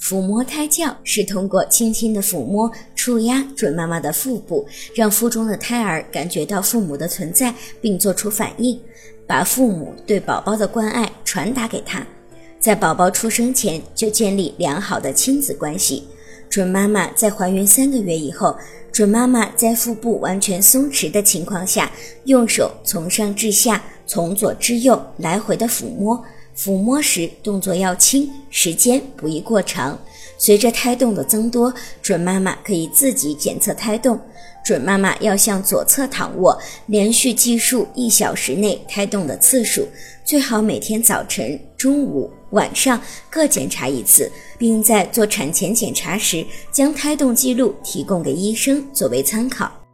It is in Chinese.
抚摸胎教是通过轻轻的抚摸、触压准妈妈的腹部，让腹中的胎儿感觉到父母的存在，并做出反应，把父母对宝宝的关爱传达给他。在宝宝出生前就建立良好的亲子关系。准妈妈在怀孕三个月以后，准妈妈在腹部完全松弛的情况下，用手从上至下、从左至右来回的抚摸。抚摸时动作要轻，时间不宜过长。随着胎动的增多，准妈妈可以自己检测胎动。准妈妈要向左侧躺卧，连续计数一小时内胎动的次数，最好每天早晨、中午、晚上各检查一次，并在做产前检查时将胎动记录提供给医生作为参考。